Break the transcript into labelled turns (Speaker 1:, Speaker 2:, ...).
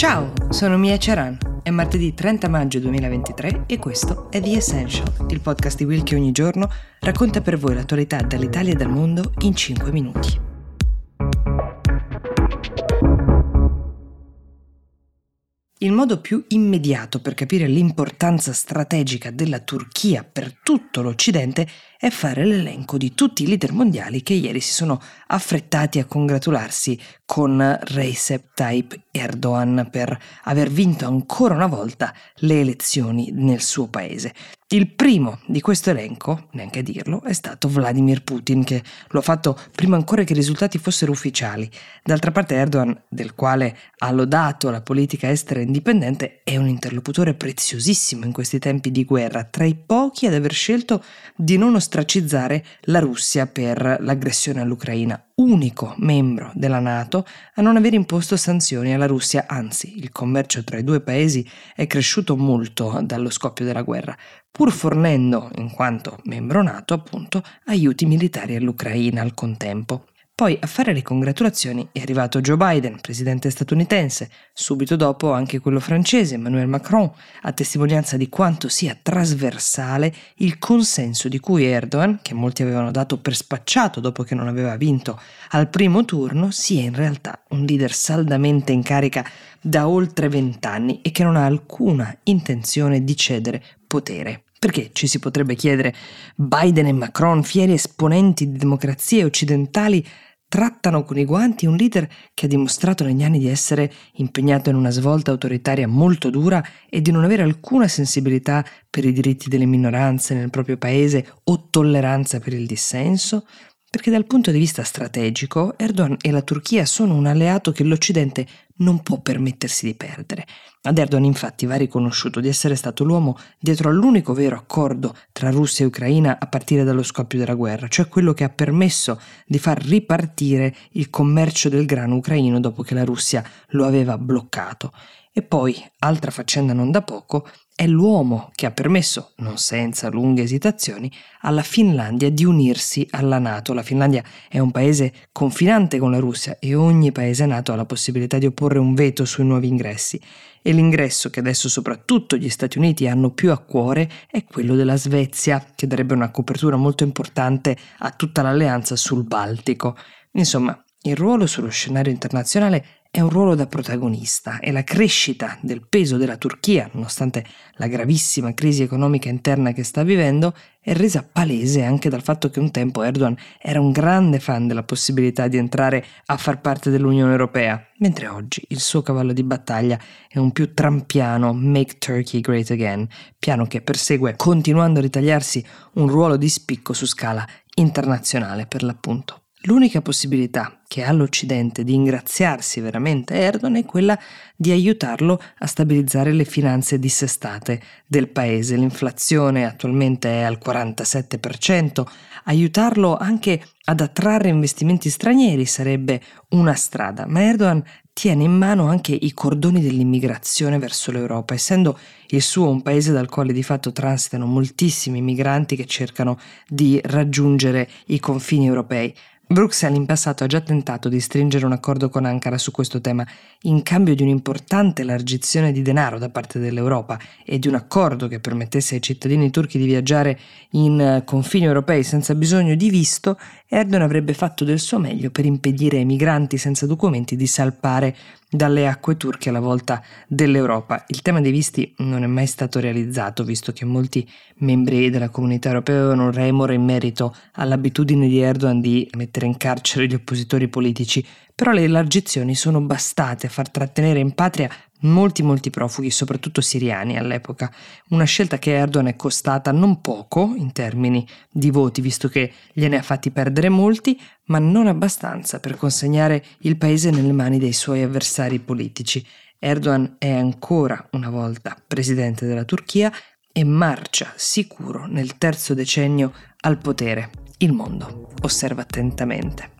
Speaker 1: Ciao, sono Mia Ceran. È martedì 30 maggio 2023 e questo è The Essential, il podcast di Will che ogni giorno racconta per voi l'attualità dall'Italia e dal mondo in 5 minuti. Il modo più immediato per capire l'importanza strategica della Turchia per tutto l'Occidente è fare l'elenco di tutti i leader mondiali che ieri si sono affrettati a congratularsi con Recep Tayyip Erdogan per aver vinto ancora una volta le elezioni nel suo paese. Il primo di questo elenco, neanche dirlo, è stato Vladimir Putin, che lo ha fatto prima ancora che i risultati fossero ufficiali. D'altra parte Erdogan, del quale ha lodato la politica estera indipendente, è un interlocutore preziosissimo in questi tempi di guerra, tra i pochi ad aver scelto di non ostracizzare la Russia per l'aggressione all'Ucraina unico membro della Nato a non aver imposto sanzioni alla Russia, anzi il commercio tra i due paesi è cresciuto molto dallo scoppio della guerra, pur fornendo, in quanto membro Nato, appunto, aiuti militari all'Ucraina al contempo. Poi a fare le congratulazioni è arrivato Joe Biden, presidente statunitense, subito dopo anche quello francese, Emmanuel Macron, a testimonianza di quanto sia trasversale il consenso di cui Erdogan, che molti avevano dato per spacciato dopo che non aveva vinto al primo turno, sia in realtà un leader saldamente in carica da oltre vent'anni e che non ha alcuna intenzione di cedere potere. Perché ci si potrebbe chiedere, Biden e Macron, fieri esponenti di democrazie occidentali, trattano con i guanti un leader che ha dimostrato negli anni di essere impegnato in una svolta autoritaria molto dura e di non avere alcuna sensibilità per i diritti delle minoranze nel proprio paese o tolleranza per il dissenso? Perché dal punto di vista strategico Erdogan e la Turchia sono un alleato che l'Occidente non può permettersi di perdere. Ad Erdogan infatti va riconosciuto di essere stato l'uomo dietro all'unico vero accordo tra Russia e Ucraina a partire dallo scoppio della guerra, cioè quello che ha permesso di far ripartire il commercio del grano ucraino dopo che la Russia lo aveva bloccato. E poi, altra faccenda non da poco, è l'uomo che ha permesso, non senza lunghe esitazioni, alla Finlandia di unirsi alla Nato. La Finlandia è un paese confinante con la Russia e ogni paese nato ha la possibilità di opporre un veto sui nuovi ingressi. E l'ingresso che adesso soprattutto gli Stati Uniti hanno più a cuore è quello della Svezia, che darebbe una copertura molto importante a tutta l'alleanza sul Baltico. Insomma, il ruolo sullo scenario internazionale è un ruolo da protagonista e la crescita del peso della Turchia, nonostante la gravissima crisi economica interna che sta vivendo, è resa palese anche dal fatto che un tempo Erdogan era un grande fan della possibilità di entrare a far parte dell'Unione Europea, mentre oggi il suo cavallo di battaglia è un più trampiano Make Turkey Great Again, piano che persegue continuando a ritagliarsi un ruolo di spicco su scala internazionale per l'appunto. L'unica possibilità che ha l'Occidente di ingraziarsi veramente Erdogan è quella di aiutarlo a stabilizzare le finanze dissestate del paese. L'inflazione attualmente è al 47%, aiutarlo anche ad attrarre investimenti stranieri sarebbe una strada, ma Erdogan tiene in mano anche i cordoni dell'immigrazione verso l'Europa, essendo il suo un paese dal quale di fatto transitano moltissimi migranti che cercano di raggiungere i confini europei. Bruxelles in passato ha già tentato di stringere un accordo con Ankara su questo tema in cambio di un'importante elargizione di denaro da parte dell'Europa e di un accordo che permettesse ai cittadini turchi di viaggiare in eh, confini europei senza bisogno di visto, Erdogan avrebbe fatto del suo meglio per impedire ai migranti senza documenti di salpare dalle acque turche alla volta dell'Europa. Il tema dei visti non è mai stato realizzato, visto che molti membri della comunità europea avevano remore in merito all'abitudine di Erdogan di mettere in carcere gli oppositori politici, però le elargizioni sono bastate a far trattenere in patria molti molti profughi, soprattutto siriani all'epoca, una scelta che Erdogan è costata non poco in termini di voti, visto che gliene ha fatti perdere molti, ma non abbastanza per consegnare il paese nelle mani dei suoi avversari politici. Erdogan è ancora una volta presidente della Turchia e marcia sicuro nel terzo decennio al potere. Il mondo osserva attentamente.